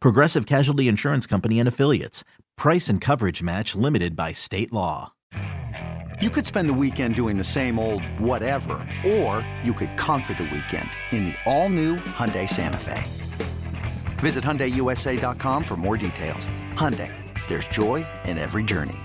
Progressive Casualty Insurance Company and Affiliates. Price and coverage match limited by state law. You could spend the weekend doing the same old whatever, or you could conquer the weekend in the all-new Hyundai Santa Fe. Visit HyundaiUSA.com for more details. Hyundai, there's joy in every journey.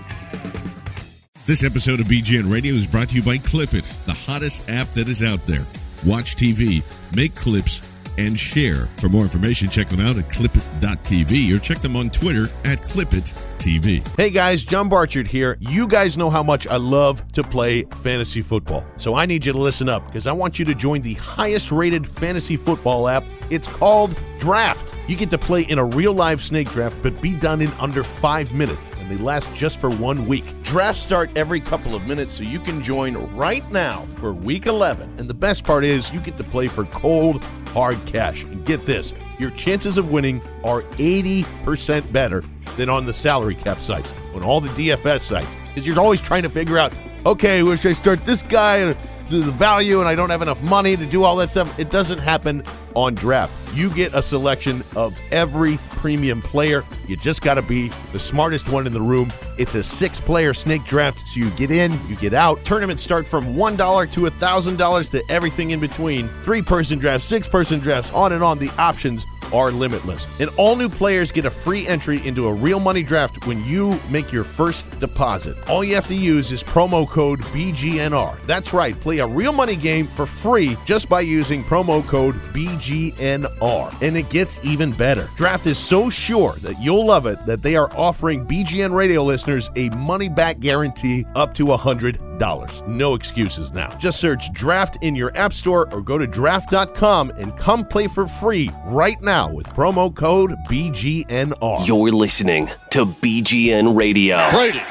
This episode of BGN Radio is brought to you by Clip It, the hottest app that is out there. Watch TV, make clips, and share. For more information, check them out at clipit.tv or check them on Twitter at clipit.tv. Hey guys, John Barchard here. You guys know how much I love to play fantasy football. So I need you to listen up because I want you to join the highest rated fantasy football app. It's called Draft. You get to play in a real live snake draft, but be done in under five minutes, and they last just for one week. Drafts start every couple of minutes, so you can join right now for week 11. And the best part is, you get to play for cold, hard cash. And get this your chances of winning are 80% better than on the salary cap sites, on all the DFS sites. Because you're always trying to figure out, okay, where should I start this guy? The value and I don't have enough money to do all that stuff. It doesn't happen on draft. You get a selection of every premium player. You just got to be the smartest one in the room. It's a six player snake draft, so you get in, you get out. Tournaments start from $1 to $1,000 to everything in between. Three person drafts, six person drafts, on and on. The options are limitless. And all new players get a free entry into a real money draft when you make your first deposit. All you have to use is promo code BGNR. That's right, play a real money game for free just by using promo code BGNR. And it gets even better. Draft is so sure that you'll love it that they are offering BGN radio listeners a money back guarantee up to $100. No excuses now. Just search draft in your app store or go to draft.com and come play for free right now with promo code BGNR. You're listening to BGN Radio. Brady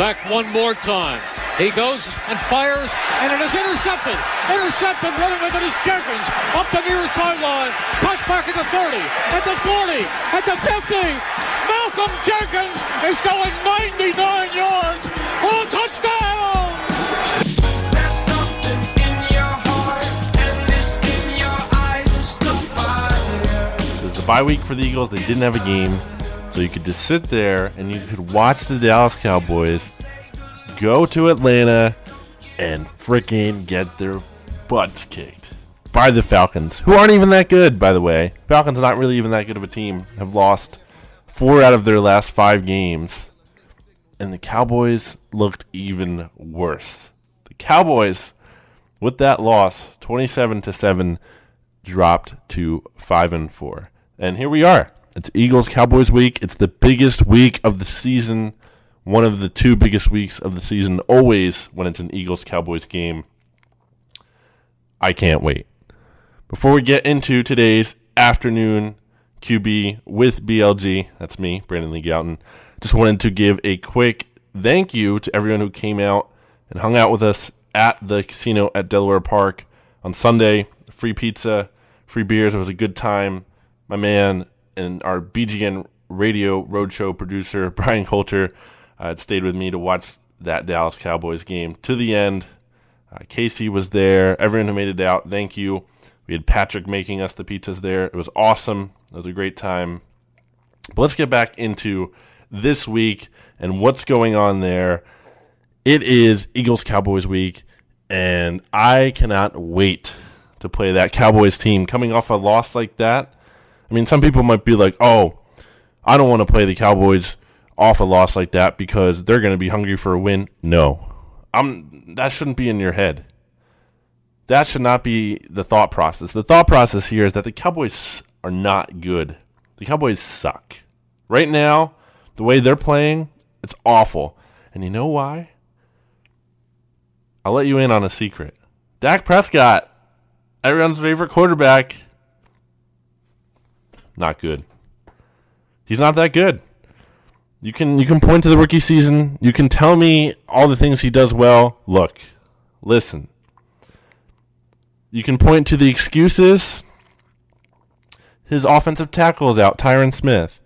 back one more time. He goes and fires, and it is intercepted. Intercepted, running with it is Jenkins up the near sideline. Cuts back at the 30, at the 40, at the 50. Malcolm Jenkins is going 99 yards bye week for the Eagles. They didn't have a game. So you could just sit there and you could watch the Dallas Cowboys go to Atlanta and freaking get their butts kicked by the Falcons, who aren't even that good, by the way. Falcons not really even that good of a team. Have lost four out of their last five games, and the Cowboys looked even worse. The Cowboys, with that loss, twenty-seven to seven, dropped to five and four, and here we are. It's Eagles Cowboys week. It's the biggest week of the season one of the two biggest weeks of the season, always when it's an Eagles Cowboys game. I can't wait. Before we get into today's afternoon QB with BLG, that's me, Brandon Lee Gowton, just wanted to give a quick thank you to everyone who came out and hung out with us at the casino at Delaware Park on Sunday. Free pizza, free beers. It was a good time. My man and our BGN radio roadshow producer, Brian Coulter, uh, stayed with me to watch that Dallas Cowboys game to the end. Uh, Casey was there. Everyone who made it out, thank you. We had Patrick making us the pizzas there. It was awesome. It was a great time. But let's get back into this week and what's going on there. It is Eagles Cowboys week, and I cannot wait to play that Cowboys team coming off a loss like that. I mean, some people might be like, oh, I don't want to play the Cowboys off a loss like that because they're going to be hungry for a win. No. I'm that shouldn't be in your head. That should not be the thought process. The thought process here is that the Cowboys are not good. The Cowboys suck. Right now, the way they're playing, it's awful. And you know why? I'll let you in on a secret. Dak Prescott, everyone's favorite quarterback, not good. He's not that good. You can you can point to the rookie season. You can tell me all the things he does well. Look, listen. You can point to the excuses. His offensive tackle is out. Tyron Smith.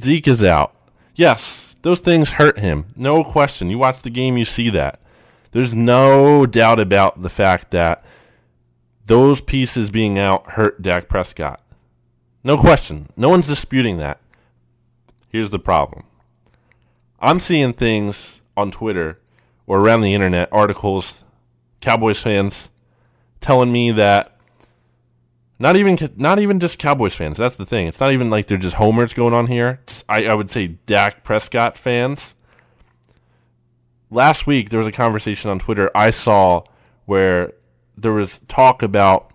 Zeke is out. Yes, those things hurt him. No question. You watch the game, you see that. There's no doubt about the fact that those pieces being out hurt Dak Prescott. No question. No one's disputing that. Here's the problem I'm seeing things on Twitter or around the internet, articles, Cowboys fans telling me that not even not even just Cowboys fans. That's the thing. It's not even like they're just homers going on here. I, I would say Dak Prescott fans. Last week there was a conversation on Twitter I saw where there was talk about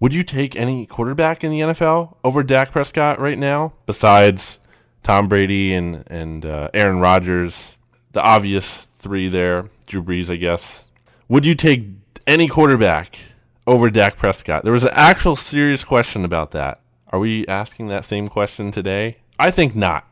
would you take any quarterback in the NFL over Dak Prescott right now besides Tom Brady and and uh, Aaron Rodgers, the obvious three there, Drew Brees, I guess. Would you take any quarterback over Dak Prescott? There was an actual serious question about that. Are we asking that same question today? I think not.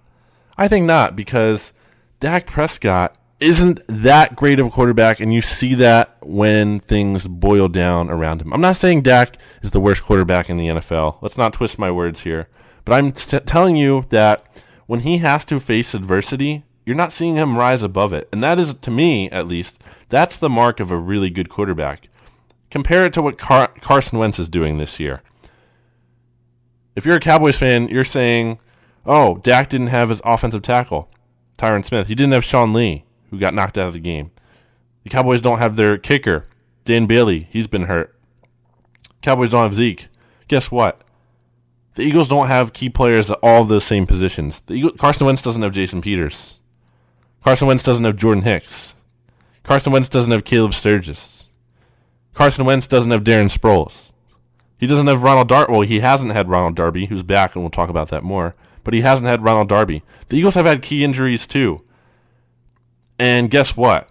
I think not because Dak Prescott isn't that great of a quarterback, and you see that when things boil down around him. I'm not saying Dak is the worst quarterback in the NFL. Let's not twist my words here. But I'm t- telling you that when he has to face adversity, you're not seeing him rise above it. And that is, to me at least, that's the mark of a really good quarterback. Compare it to what Car- Carson Wentz is doing this year. If you're a Cowboys fan, you're saying, oh, Dak didn't have his offensive tackle, Tyron Smith. He didn't have Sean Lee, who got knocked out of the game. The Cowboys don't have their kicker, Dan Bailey. He's been hurt. Cowboys don't have Zeke. Guess what? The Eagles don't have key players at all those same positions. The Carson Wentz doesn't have Jason Peters. Carson Wentz doesn't have Jordan Hicks. Carson Wentz doesn't have Caleb Sturgis. Carson Wentz doesn't have Darren Sproles. He doesn't have Ronald Darby. Well, he hasn't had Ronald Darby, who's back, and we'll talk about that more. But he hasn't had Ronald Darby. The Eagles have had key injuries too. And guess what?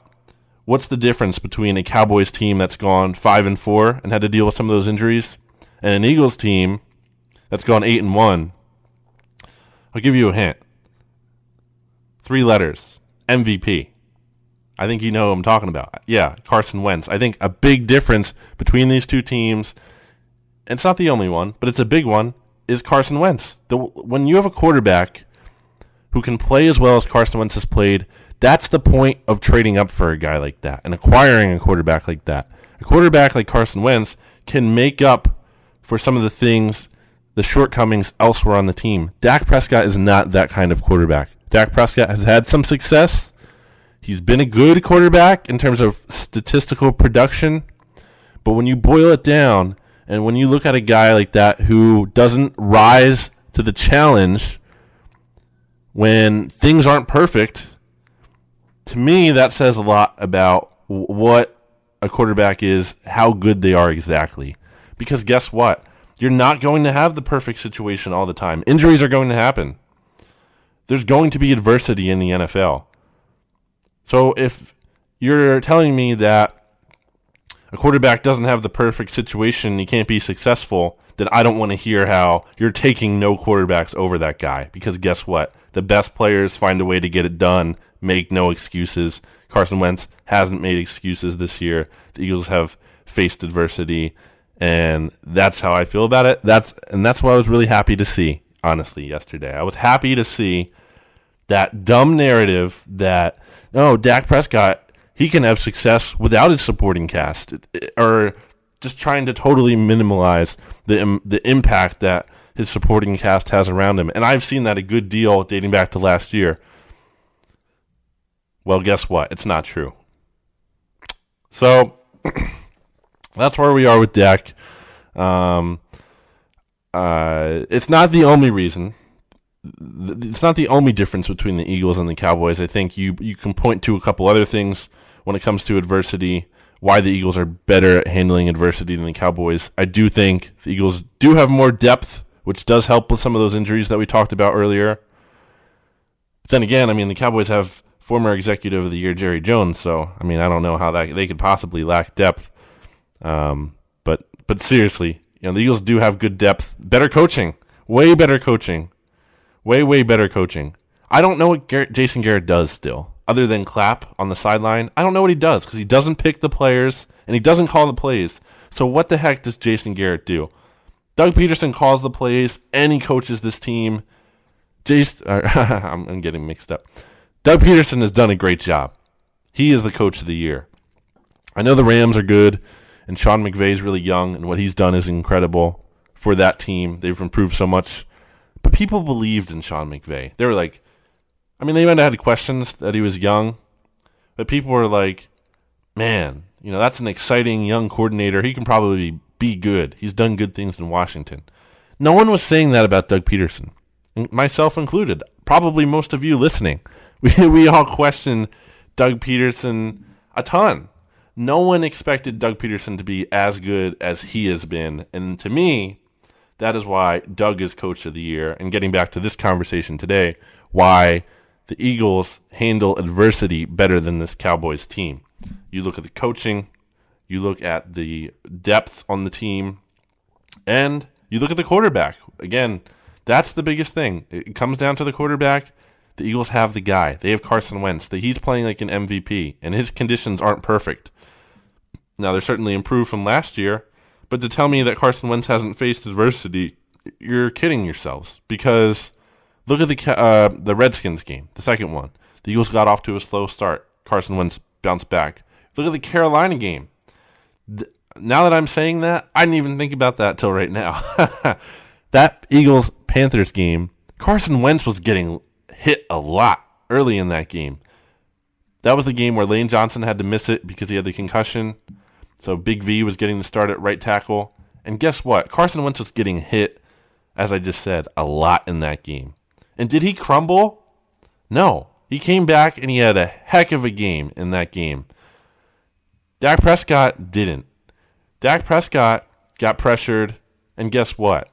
What's the difference between a Cowboys team that's gone five and four and had to deal with some of those injuries, and an Eagles team that's gone eight and one. I'll give you a hint. Three letters. MVP. I think you know what I'm talking about. Yeah, Carson Wentz. I think a big difference between these two teams, and it's not the only one, but it's a big one, is Carson Wentz. The, when you have a quarterback who can play as well as Carson Wentz has played, that's the point of trading up for a guy like that and acquiring a quarterback like that. A quarterback like Carson Wentz can make up for some of the things the shortcomings elsewhere on the team. Dak Prescott is not that kind of quarterback. Dak Prescott has had some success. He's been a good quarterback in terms of statistical production. But when you boil it down, and when you look at a guy like that who doesn't rise to the challenge when things aren't perfect, to me, that says a lot about what a quarterback is, how good they are exactly. Because guess what? You're not going to have the perfect situation all the time. Injuries are going to happen. There's going to be adversity in the NFL. So if you're telling me that a quarterback doesn't have the perfect situation, he can't be successful, then I don't want to hear how you're taking no quarterbacks over that guy. Because guess what? The best players find a way to get it done, make no excuses. Carson Wentz hasn't made excuses this year. The Eagles have faced adversity and that's how I feel about it. That's and that's what I was really happy to see, honestly, yesterday. I was happy to see that dumb narrative that no, Dak Prescott he can have success without his supporting cast, or just trying to totally minimize the the impact that his supporting cast has around him. And I've seen that a good deal dating back to last year. Well, guess what? It's not true. So that's where we are with Dak. Um, uh, it's not the only reason it's not the only difference between the Eagles and the Cowboys. I think you you can point to a couple other things when it comes to adversity. Why the Eagles are better at handling adversity than the Cowboys. I do think the Eagles do have more depth, which does help with some of those injuries that we talked about earlier. But then again, I mean, the Cowboys have former executive of the year Jerry Jones, so I mean, I don't know how that they could possibly lack depth. Um, but but seriously, you know, the Eagles do have good depth, better coaching, way better coaching, way way better coaching. I don't know what Garrett, Jason Garrett does still, other than clap on the sideline. I don't know what he does because he doesn't pick the players and he doesn't call the plays. So what the heck does Jason Garrett do? Doug Pederson calls the plays and he coaches this team. Jason, I'm, I'm getting mixed up. Doug Pederson has done a great job. He is the coach of the year. I know the Rams are good, and Sean McVay is really young, and what he's done is incredible for that team. They've improved so much. But people believed in Sean McVay. They were like, I mean, they might have had questions that he was young, but people were like, man, you know, that's an exciting young coordinator. He can probably be good. He's done good things in Washington. No one was saying that about Doug Pederson, myself included. Probably most of you listening. We, we all question Doug Pederson a ton. No one expected Doug Pederson to be as good as he has been. And to me, that is why Doug is coach of the year. And getting back to this conversation today, why the Eagles handle adversity better than this Cowboys team. You look at the coaching, you look at the depth on the team, and you look at the quarterback. Again, that's the biggest thing. It comes down to the quarterback. The Eagles have the guy. They have Carson Wentz. That he's playing like an MVP, and his conditions aren't perfect. Now they're certainly improved from last year, but to tell me that Carson Wentz hasn't faced adversity, you're kidding yourselves. Because look at the uh, the Redskins game, the second one. The Eagles got off to a slow start. Carson Wentz bounced back. Look at the Carolina game. now that I'm saying that, I didn't even think about that till right now. that Eagles Panthers game, Carson Wentz was getting hit a lot early in that game. That was the game where Lane Johnson had to miss it because he had the concussion. So Big V was getting the start at right tackle. And guess what? Carson Wentz was getting hit, as I just said, a lot in that game. And did he crumble? No. He came back and he had a heck of a game in that game. Dak Prescott didn't. Dak Prescott got pressured, and guess what?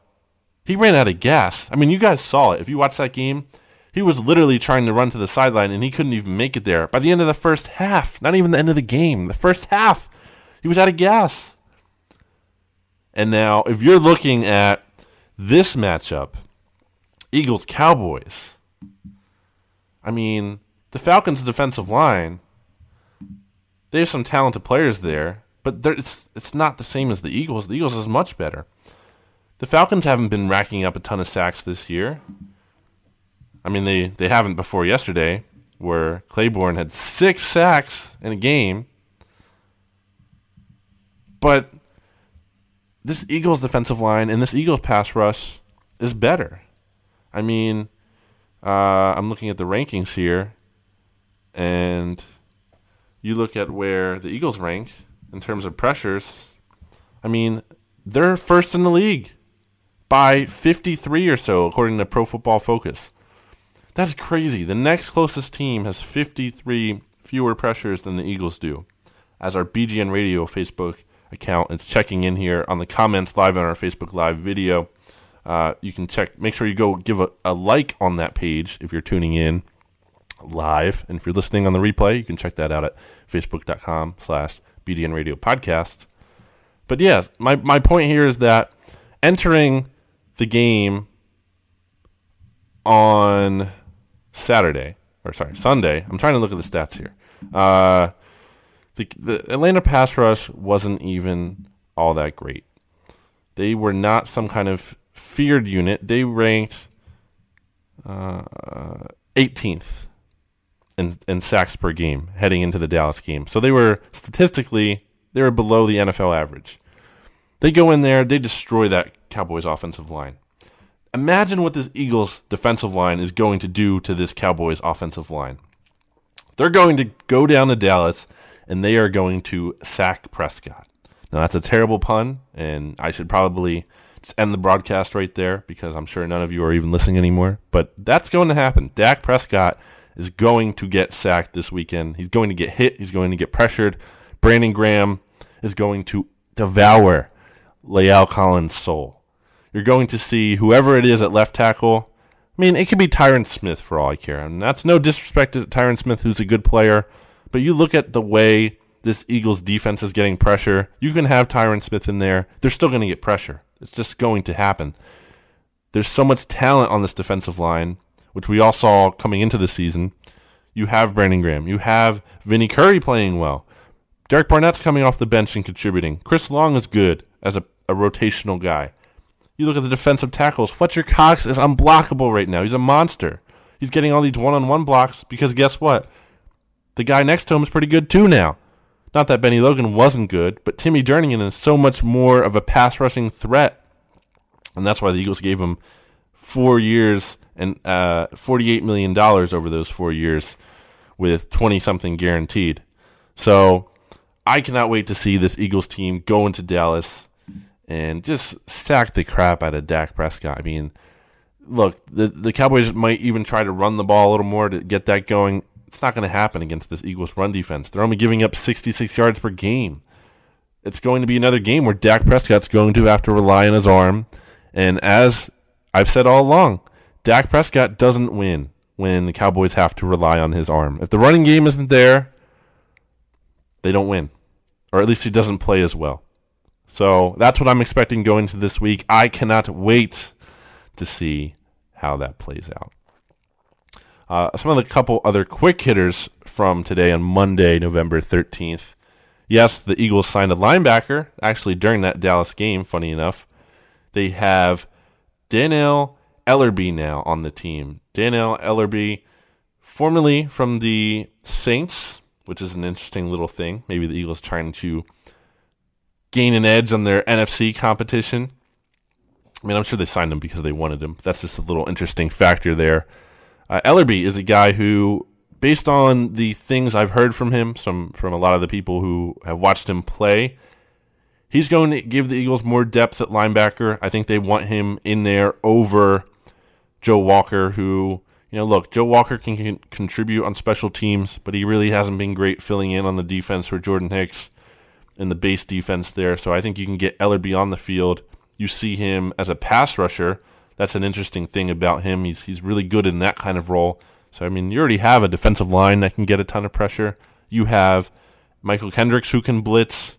He ran out of gas. I mean, you guys saw it. If you watched that game, he was literally trying to run to the sideline and he couldn't even make it there. By the end of the first half, not even the end of the game, the first half, he was out of gas. And now, if you're looking at this matchup, Eagles Cowboys, I mean, the Falcons' defensive line, they have some talented players there, but it's it's not the same as the Eagles. The Eagles is much better. The Falcons haven't been racking up a ton of sacks this year. I mean, they, they haven't before yesterday, where Clayborn had six sacks in a game. But this Eagles defensive line and this Eagles pass rush is better. I mean, uh, I'm looking at the rankings here, and you look at where the Eagles rank in terms of pressures. I mean, they're first in the league by 53 or so, according to Pro Football Focus. That's crazy. The next closest team has 53 fewer pressures than the Eagles do. As our BGN Radio Facebook account is checking in here on the comments live on our Facebook Live video. Uh, you can check, make sure you go give a, a like on that page if you're tuning in live. And if you're listening on the replay, you can check that out at facebook.com slash BGN Radio Podcast. But yes, my, my point here is that entering the game on Saturday, or sorry, Sunday. I'm trying to look at the stats here. Uh, the, the Atlanta pass rush wasn't even all that great. They were not some kind of feared unit. They ranked uh, 18th in, in sacks per game heading into the Dallas game. So they were statistically they were below the NFL average. They go in there, they destroy that Cowboys offensive line. Imagine what this Eagles defensive line is going to do to this Cowboys offensive line. They're going to go down to Dallas and they are going to sack Prescott. Now, that's a terrible pun, and I should probably Let's end the broadcast right there because I'm sure none of you are even listening anymore. But that's going to happen. Dak Prescott is going to get sacked this weekend. He's going to get hit. He's going to get pressured. Brandon Graham is going to devour La'el Collins' soul. You're going to see whoever it is at left tackle. I mean, it could be Tyron Smith for all I care. And that's no disrespect to Tyron Smith, who's a good player. But you look at the way this Eagles defense is getting pressure. You can have Tyron Smith in there. They're still going to get pressure. It's just going to happen. There's so much talent on this defensive line, which we all saw coming into the season. You have Brandon Graham. You have Vinny Curry playing well. Derek Barnett's coming off the bench and contributing. Chris Long is good as a, a rotational guy. You look at the defensive tackles. Fletcher Cox is unblockable right now. He's a monster. He's getting all these one on one blocks because guess what? The guy next to him is pretty good too now. Not that Bennie Logan wasn't good, but Timmy Jernigan is so much more of a pass rushing threat. And that's why the Eagles gave him four years and uh, $48 million over those four years with 20 something guaranteed. So I cannot wait to see this Eagles team go into Dallas and just sack the crap out of Dak Prescott. I mean, look, the the Cowboys might even try to run the ball a little more to get that going. It's not going to happen against this Eagles run defense. They're only giving up 66 yards per game. It's going to be another game where Dak Prescott's going to have to rely on his arm. And as I've said all along, Dak Prescott doesn't win when the Cowboys have to rely on his arm. If the running game isn't there, they don't win. Or at least he doesn't play as well. So that's what I'm expecting going into this week. I cannot wait to see how that plays out. Uh, some of the couple other quick hitters from today on Monday, November 13th. Yes, the Eagles signed a linebacker, actually during that Dallas game, funny enough. They have Dannell Ellerbe now on the team. Dannell Ellerbe, formerly from the Saints, which is an interesting little thing. Maybe the Eagles trying to gain an edge on their NFC competition. I mean, I'm sure they signed him because they wanted him. That's just a little interesting factor there. Uh, Ellerbe is a guy who, based on the things I've heard from him, some from a lot of the people who have watched him play, he's going to give the Eagles more depth at linebacker. I think they want him in there over Joe Walker, who you know, look, Joe Walker can, can contribute on special teams, but he really hasn't been great filling in on the defense for Jordan Hicks in the base defense there. So I think you can get Ellerbe on the field. You see him as a pass rusher that's an interesting thing about him. He's he's really good in that kind of role. So I mean, you already have a defensive line that can get a ton of pressure. You have Mychal Kendricks who can blitz,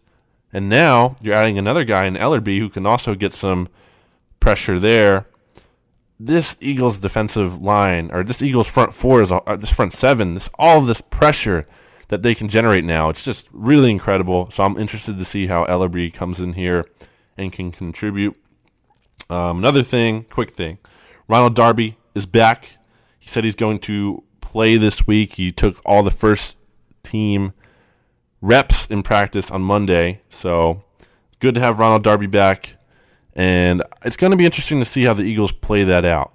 and now you're adding another guy in Ellerbe who can also get some pressure there. This Eagles defensive line, or this Eagles front four is uh, this front seven, this all this pressure that they can generate now. It's just really incredible. So I'm interested to see how Ellerbe comes in here and can contribute. Um, another thing, quick thing, Ronald Darby is back. He said he's going to play this week. He took all the first team reps in practice on Monday, so good to have Ronald Darby back. And it's going to be interesting to see how the Eagles play that out.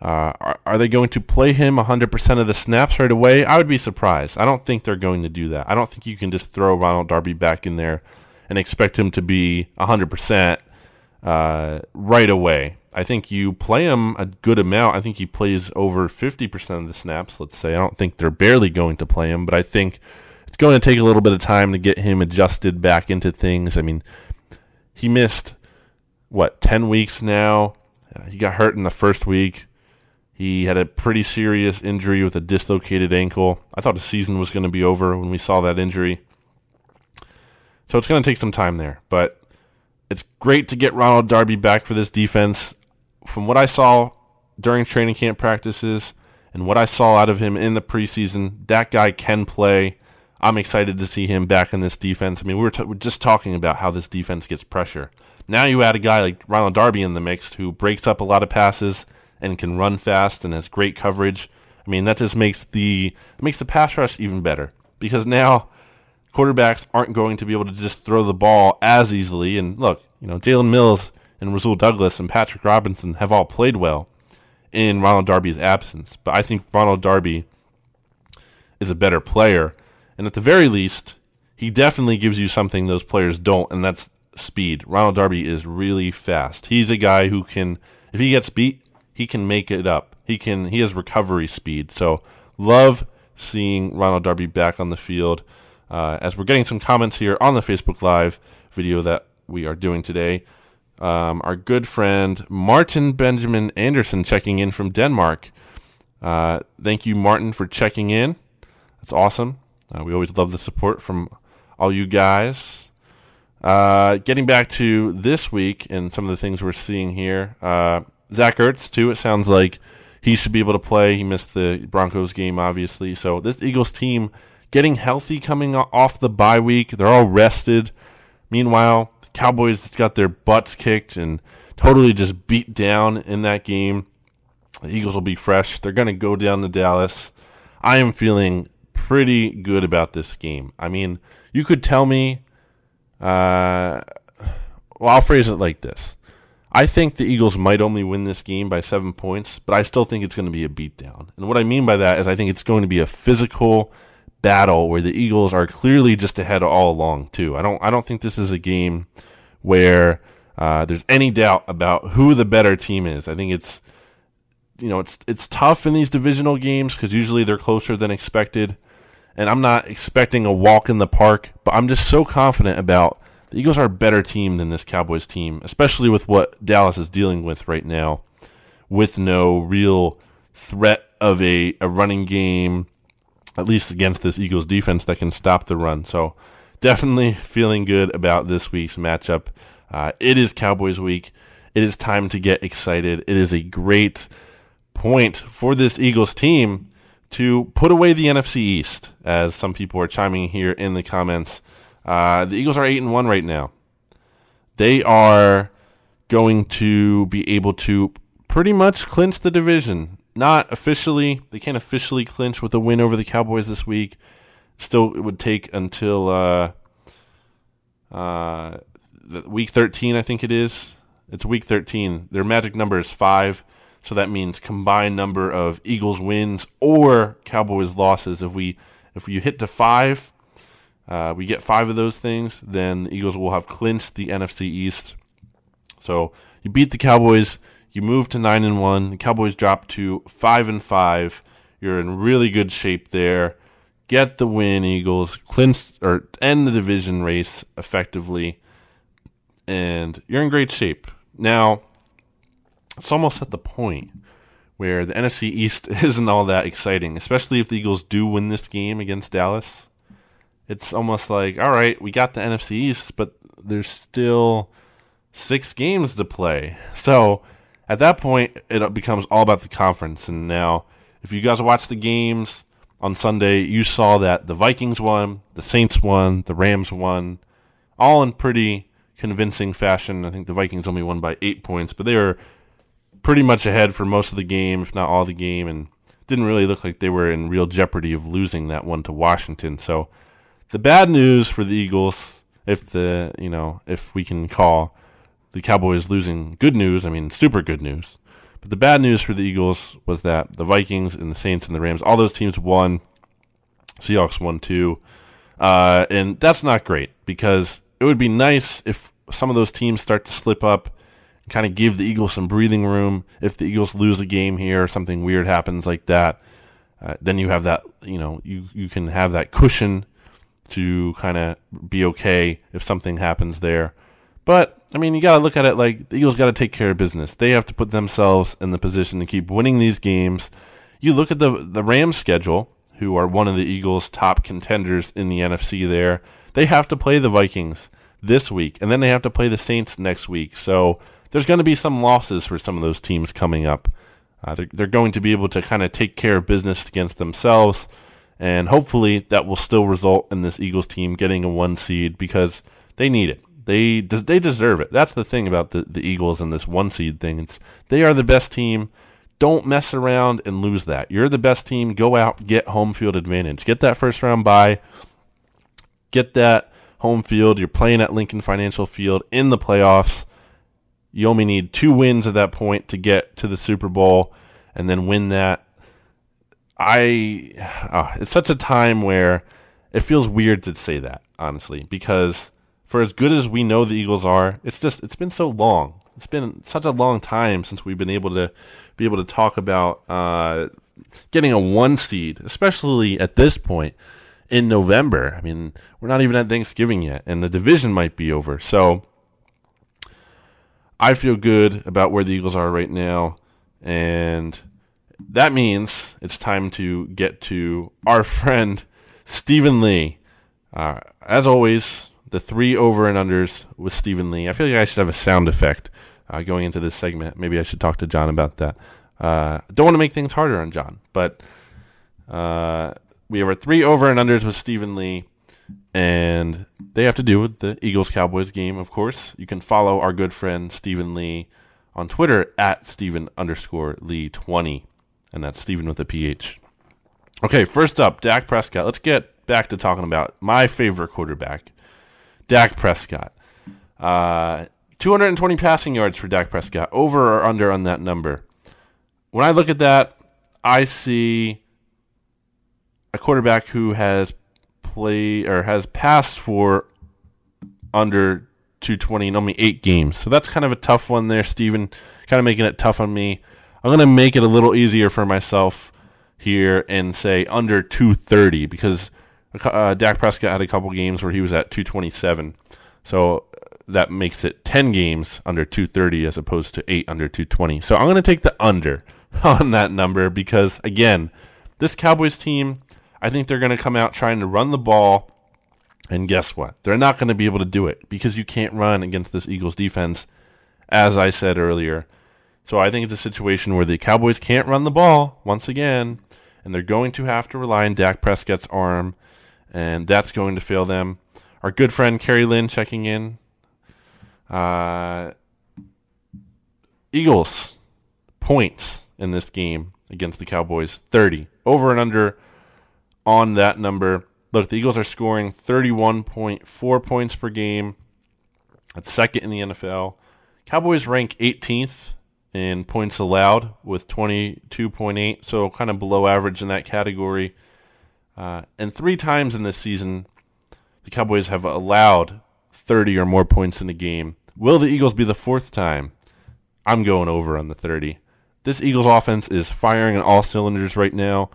Uh, are, are, they going to play him 100% of the snaps right away? I would be surprised. I don't think they're going to do that. I don't think you can just throw Ronald Darby back in there and expect him to be 100% uh, right away. I think you play him a good amount. I think he plays over 50% of the snaps, let's say. I don't think they're barely going to play him, but I think it's going to take a little bit of time to get him adjusted back into things. I mean, he missed, what, 10 weeks now? Uh, he got hurt in the first week. He had a pretty serious injury with a dislocated ankle. I thought the season was going to be over when we saw that injury. So it's going to take some time there. But it's great to get Ronald Darby back for this defense. From what I saw during training camp practices and what I saw out of him in the preseason, that guy can play. I'm excited to see him back in this defense. I mean, we were, t- we just talking about how this defense gets pressure. Now you add a guy like Ronald Darby in the mix who breaks up a lot of passes and can run fast and has great coverage. I mean, that just makes the makes the pass rush even better because now quarterbacks aren't going to be able to just throw the ball as easily. And look, you know, Jalen Mills and Rasul Douglas and Patrick Robinson have all played well in Ronald Darby's absence. But I think Ronald Darby is a better player. And at the very least, he definitely gives you something those players don't, and that's speed. Ronald Darby is really fast. He's a guy who can, if he gets beat, he can make it up. He can. He has recovery speed. So love seeing Ronald Darby back on the field. Uh, as we're getting some comments here on the Facebook Live video that we are doing today, um, our good friend Martin Benjamin Anderson checking in from Denmark. Uh, thank you, Martin, for checking in. That's awesome. Uh, we always love the support from all you guys. Uh, getting back to this week and some of the things we're seeing here, uh, Zach Ertz too. It sounds like he should be able to play. He missed the Broncos game, obviously. So this Eagles team getting healthy coming off the bye week. They're all rested. Meanwhile, the Cowboys got their butts kicked and totally just beat down in that game. The Eagles will be fresh. They're going to go down to Dallas. I am feeling pretty good about this game. I mean, you could tell me. Uh, well, I'll phrase it like this. I think the Eagles might only win this game by seven points, but I still think it's going to be a beatdown. And what I mean by that is I think it's going to be a physical battle where the Eagles are clearly just ahead all along too. I don't I don't think this is a game where uh, there's any doubt about who the better team is. I think it's you know it's it's tough in these divisional games because usually they're closer than expected and I'm not expecting a walk in the park, but I'm just so confident about the Eagles are a better team than this Cowboys team, especially with what Dallas is dealing with right now, with no real threat of a, a running game, at least against this Eagles defense that can stop the run. So definitely feeling good about this week's matchup. Uh, it is Cowboys week. It is time to get excited. It is a great point for this Eagles team to put away the NFC East, as some people are chiming here in the comments. Uh, the Eagles are eight and one right now. They are going to be able to pretty much clinch the division. Not officially, they can't officially clinch with a win over the Cowboys this week. Still, it would take until uh, uh, week 13, I think it is. It's week 13. Their magic number is five. So that means combined number of Eagles wins or Cowboys losses. If we if you hit to five, uh, we get five of those things, then the Eagles will have clinched the NFC East. So you beat the Cowboys, you move to nine and one. The Cowboys drop to five and five. You're in really good shape there. Get the win, Eagles. Clinch or end the division race effectively, and you're in great shape. Now, it's almost at the point where the NFC East isn't all that exciting, especially if the Eagles do win this game against Dallas. It's almost like, all right, we got the NFC East, but there's still six games to play. So at that point, it becomes all about the conference. And now, if you guys watch the games on Sunday, you saw that the Vikings won, the Saints won, the Rams won, all in pretty convincing fashion. I think the Vikings only won by eight points, but they were pretty much ahead for most of the game, if not all the game, and didn't really look like they were in real jeopardy of losing that one to Washington. So the bad news for the Eagles, if the you know if we can call the Cowboys losing good news, I mean super good news. But the bad news for the Eagles was that the Vikings and the Saints and the Rams, all those teams won. Seahawks won too, uh, and that's not great because it would be nice if some of those teams start to slip up and kind of give the Eagles some breathing room. If the Eagles lose a game here or something weird happens like that, uh, then you have that, you know, you, you can have that cushion to kind of be okay if something happens there. But, I mean, you got to look at it like the Eagles got to take care of business. They have to put themselves in the position to keep winning these games. You look at the, the Rams schedule, who are one of the Eagles' top contenders in the NFC there. They have to play the Vikings this week, and then they have to play the Saints next week. So, there's going to be some losses for some of those teams coming up. Uh, they're, they're going to be able to kind of take care of business against themselves, and hopefully that will still result in this Eagles team getting a one seed because they need it. They they deserve it. That's the thing about the, the Eagles and this one seed thing. It's they are the best team. Don't mess around and lose that. You're the best team. Go out, get home field advantage. Get that first round bye. Get that home field. You're playing at Lincoln Financial Field in the playoffs you only need two wins at that point to get to the Super Bowl and then win that. I uh, it's such a time where it feels weird to say that honestly because for as good as we know the Eagles are, it's just it's been so long. It's been such a long time since we've been able to be able to talk about uh, getting a one seed, especially at this point in November. I mean, we're not even at Thanksgiving yet, and the division might be over. So I feel good about where the Eagles are right now, and that means it's time to get to our friend Stephen Lee. Uh, as always, the three over and unders with Stephen Lee. I feel like I should have a sound effect uh, going into this segment. Maybe I should talk to John about that. Uh, don't want to make things harder on John, but uh, we have our three over and unders with Stephen Lee, and they have to do with the Eagles Cowboys game, of course. You can follow our good friend Stephen Lee on Twitter at Stephen underscore Lee 20, and that's Stephen with a PH. Okay, first up, Dak Prescott. Let's get back to talking about my favorite quarterback, Dak Prescott. Uh, 220 passing yards for Dak Prescott, over or under on that number. When I look at that, I see a quarterback who has played or has passed for under 220 in only eight games. So that's kind of a tough one there, Stephen. Kind of making it tough on me. I'm going to make it a little easier for myself here and say under 230 because uh, Dak Prescott had a couple games where he was at 227. So that makes it 10 games under 230 as opposed to 8 under 220. So I'm going to take the under on that number because, again, this Cowboys team, I think they're going to come out trying to run the ball. And guess what? They're not going to be able to do it because you can't run against this Eagles defense, as I said earlier. So I think it's a situation where the Cowboys can't run the ball once again, and they're going to have to rely on Dak Prescott's arm, and that's going to fail them. Our good friend Kerry Lynn checking in. Uh, Eagles points in this game against the Cowboys 30. Over and under on that number. Look, the Eagles are scoring 31.4 points per game. That's second in the NFL. Cowboys rank 18th in points allowed with 22.8, so kind of below average in that category. Uh, and three times in this season, the Cowboys have allowed 30 or more points in a game. Will the Eagles be the fourth time? I'm going over on the 30. This Eagles offense is firing on all cylinders right now.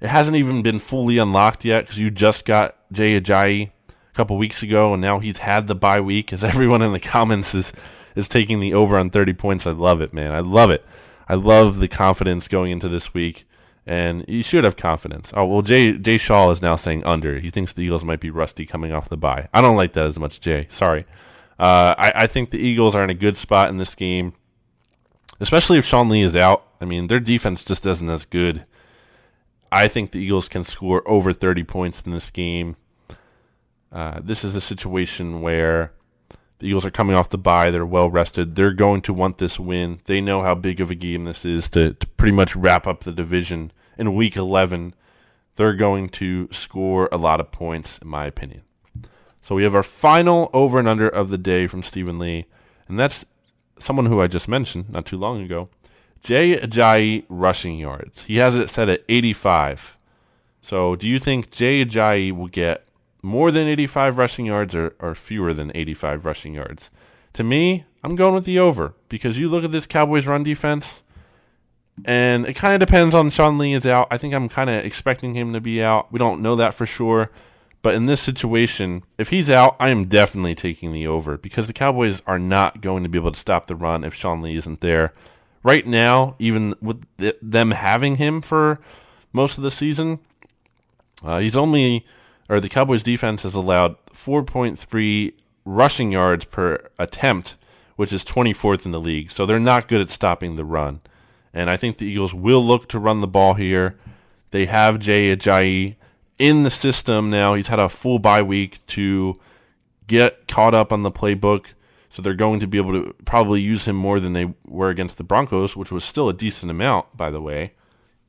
It hasn't even been fully unlocked yet because you just got Jay Ajayi a couple weeks ago, and now he's had the bye week. As everyone in the comments is is taking the over on 30 points. I love it, man. I love it. I love the confidence going into this week, and you should have confidence. Oh well, Jay Jay Shaw is now saying under. He thinks the Eagles might be rusty coming off the bye. I don't like that as much, Jay. Sorry. Uh, I, I think the Eagles are in a good spot in this game, especially if Sean Lee is out. I mean, their defense just isn't as good. I think the Eagles can score over 30 points in this game. Uh, this is a situation where the Eagles are coming off the bye. They're well rested. They're going to want this win. They know how big of a game this is to, to pretty much wrap up the division in week 11. They're going to score a lot of points, in my opinion. So we have our final over and under of the day from Stephen Lee, and that's someone who I just mentioned not too long ago. Jay Ajayi rushing yards. He has it set at 85. So do you think Jay Ajayi will get more than 85 rushing yards or, or fewer than 85 rushing yards? To me, I'm going with the over because you look at this Cowboys run defense, and it kind of depends on Sean Lee is out. I think I'm kind of expecting him to be out. We don't know that for sure. But in this situation, if he's out, I am definitely taking the over because the Cowboys are not going to be able to stop the run if Sean Lee isn't there. Right now, even with them having him for most of the season, uh, he's only, or the Cowboys defense has allowed 4.3 rushing yards per attempt, which is 24th in the league. So they're not good at stopping the run. And I think the Eagles will look to run the ball here. They have Jay Ajayi in the system now. He's had a full bye week to get caught up on the playbook. So they're going to be able to probably use him more than they were against the Broncos, which was still a decent amount, by the way,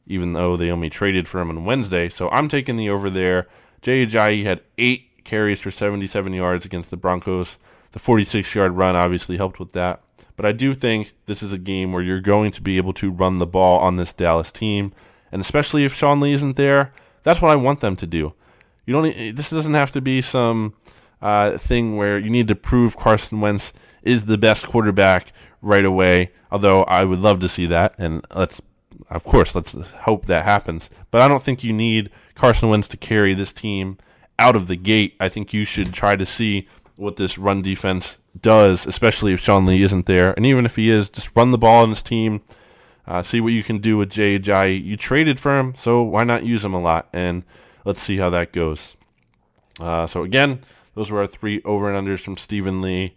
even though they only traded for him on Wednesday. So I'm taking the over there. Jay Ajayi had eight carries for 77 yards against the Broncos. The 46 yard run obviously helped with that. But I do think this is a game where you're going to be able to run the ball on this Dallas team. And especially if Sean Lee isn't there, that's what I want them to do. You don't. This doesn't have to be some uh, thing where you need to prove Carson Wentz is the best quarterback right away. Although I would love to see that, and let's, of course, let's hope that happens. But I don't think you need Carson Wentz to carry this team out of the gate. I think you should try to see what this run defense does, especially if Sean Lee isn't there, and even if he is, just run the ball on his team. Uh, see what you can do with Jay Ajayi. You traded for him, so why not use him a lot? And let's see how that goes. Uh, so again, those were our three over and unders from Stephen Lee.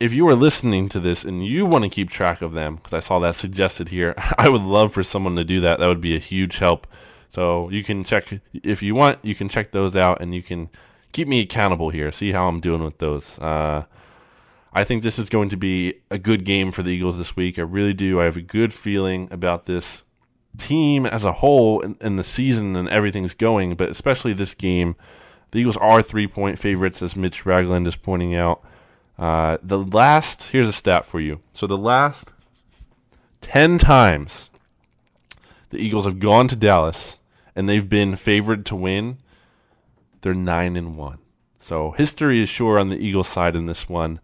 If you are listening to this and you want to keep track of them, because I saw that suggested here, I would love for someone to do that. That would be a huge help. So you can check if you want. You can check those out, and you can keep me accountable here. See how I'm doing with those. Uh, I think this is going to be a good game for the Eagles this week. I really do. I have a good feeling about this team as a whole and, the season and everything's going, but especially this game. The Eagles are three point favorites, as Mitch Ragland is pointing out. Uh, the last, here's a stat for you. So the last 10 times the Eagles have gone to Dallas and they've been favored to win, they're 9 and 1. So history is sure on the Eagles side in this one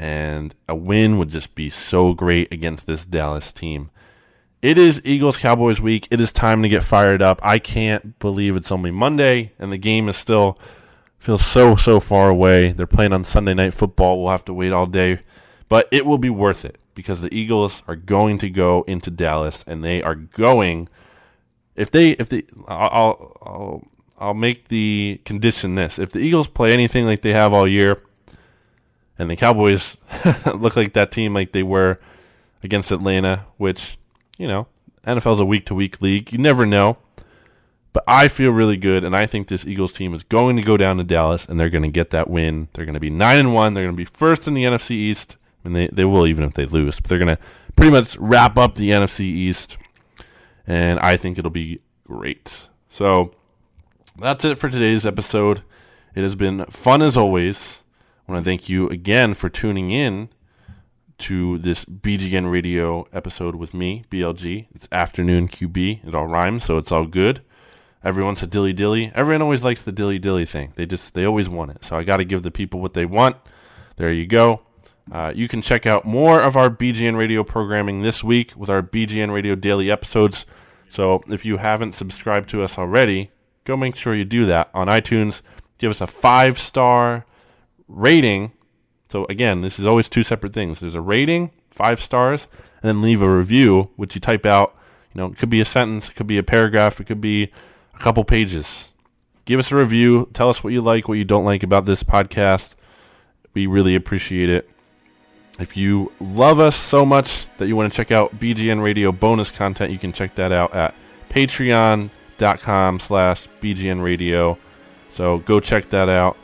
and a win would just be so great against this Dallas team. It is Eagles Cowboys week. It is time to get fired up. I can't believe it's only Monday and the game is still feels so so far away. They're playing on Sunday night football. We'll have to wait all day, but it will be worth it because the Eagles are going to go into Dallas and they are going if they if they I'll I'll I'll make the condition this. If the Eagles play anything like they have all year, and the Cowboys look like that team like they were against Atlanta, which, you know, NFL's a week to week league. You never know. But I feel really good, and I think this Eagles team is going to go down to Dallas, and they're going to get that win. They're going to be nine and one. They're going to be first in the NFC East, I mean, they they will even if they lose. But they're going to pretty much wrap up the NFC East, and I think it'll be great. So that's it for today's episode. It has been fun as always. I want to thank you again for tuning in to this BGN radio episode with me, BLG. It's afternoon QB. It all rhymes, so it's all good. Everyone's a dilly dilly. Everyone always likes the dilly dilly thing. They just they always want it. So I got to give the people what they want. There you go. Uh, you can check out more of our BGN radio programming this week with our BGN radio daily episodes. So if you haven't subscribed to us already, go make sure you do that on iTunes. Give us a five star rating. So again, this is always two separate things. There's a rating, five stars, and then leave a review, which you type out. You know, it could be a sentence, it could be a paragraph, it could be a couple pages. Give us a review. Tell us what you like, what you don't like about this podcast. We really appreciate it. If you love us so much that you want to check out BGN Radio bonus content, you can check that out at patreon.com slash BGN Radio. So go check that out.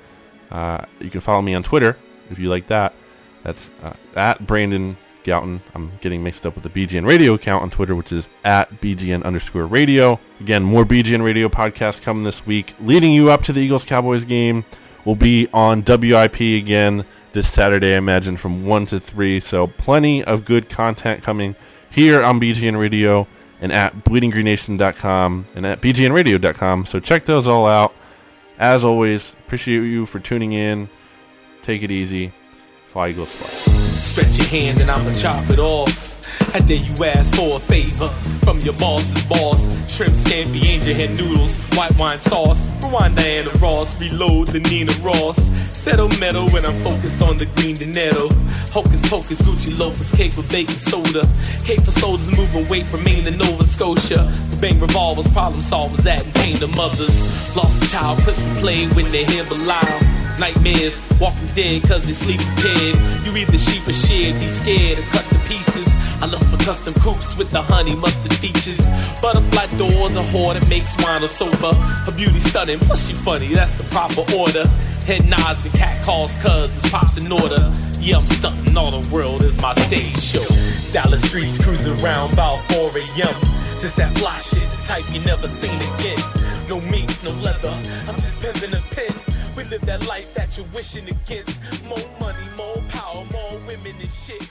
Uh, you can follow me on Twitter if you like that. That's uh, at Brandon Gowton. I'm getting mixed up with the BGN Radio account on Twitter, which is at BGN underscore radio. Again, more BGN Radio podcasts coming this week. Leading you up to the Eagles Cowboys game will be on WIP again this Saturday, I imagine, from 1 to 3. So, plenty of good content coming here on BGN Radio and at bleedinggreennation.com and at bgnradio.com. So, check those all out. As always, appreciate you for tuning in. Take it easy. Fly Eagles Fly. Stretch your hand and I'ma chop it off. How dare you ask for a favor from your boss's boss? Shrimp, scampi, angel hair noodles, white wine sauce, Rwanda and Ross, reload the Nina Ross. Settle metal when I'm focused on the green dinero. Hocus pocus, Gucci loafers, cake with baking soda. Cake for soldiers moving weight from Maine to Nova Scotia. Bang revolvers, problem solvers, adding pain to mothers. Lost a child, clips replay when they hear Belial. Nightmares, walking dead cause they sleep prepared. You either sheep or shed, be scared and cut to pieces. I lust for custom coops with the honey mustard features. Butterfly doors, a whore that makes wine or sober. Her beauty stunning, plus she funny, that's the proper order. Head nods and cat calls cuz it's pops in order. Yeah, I'm stunting, all the world is my stage show. Dallas streets cruising around about 4 a.m. This that fly shit, the type you never seen again. No meats, no leather, I'm just pimping a pin. We live that life that you're wishing against. More money, more power, more women and shit.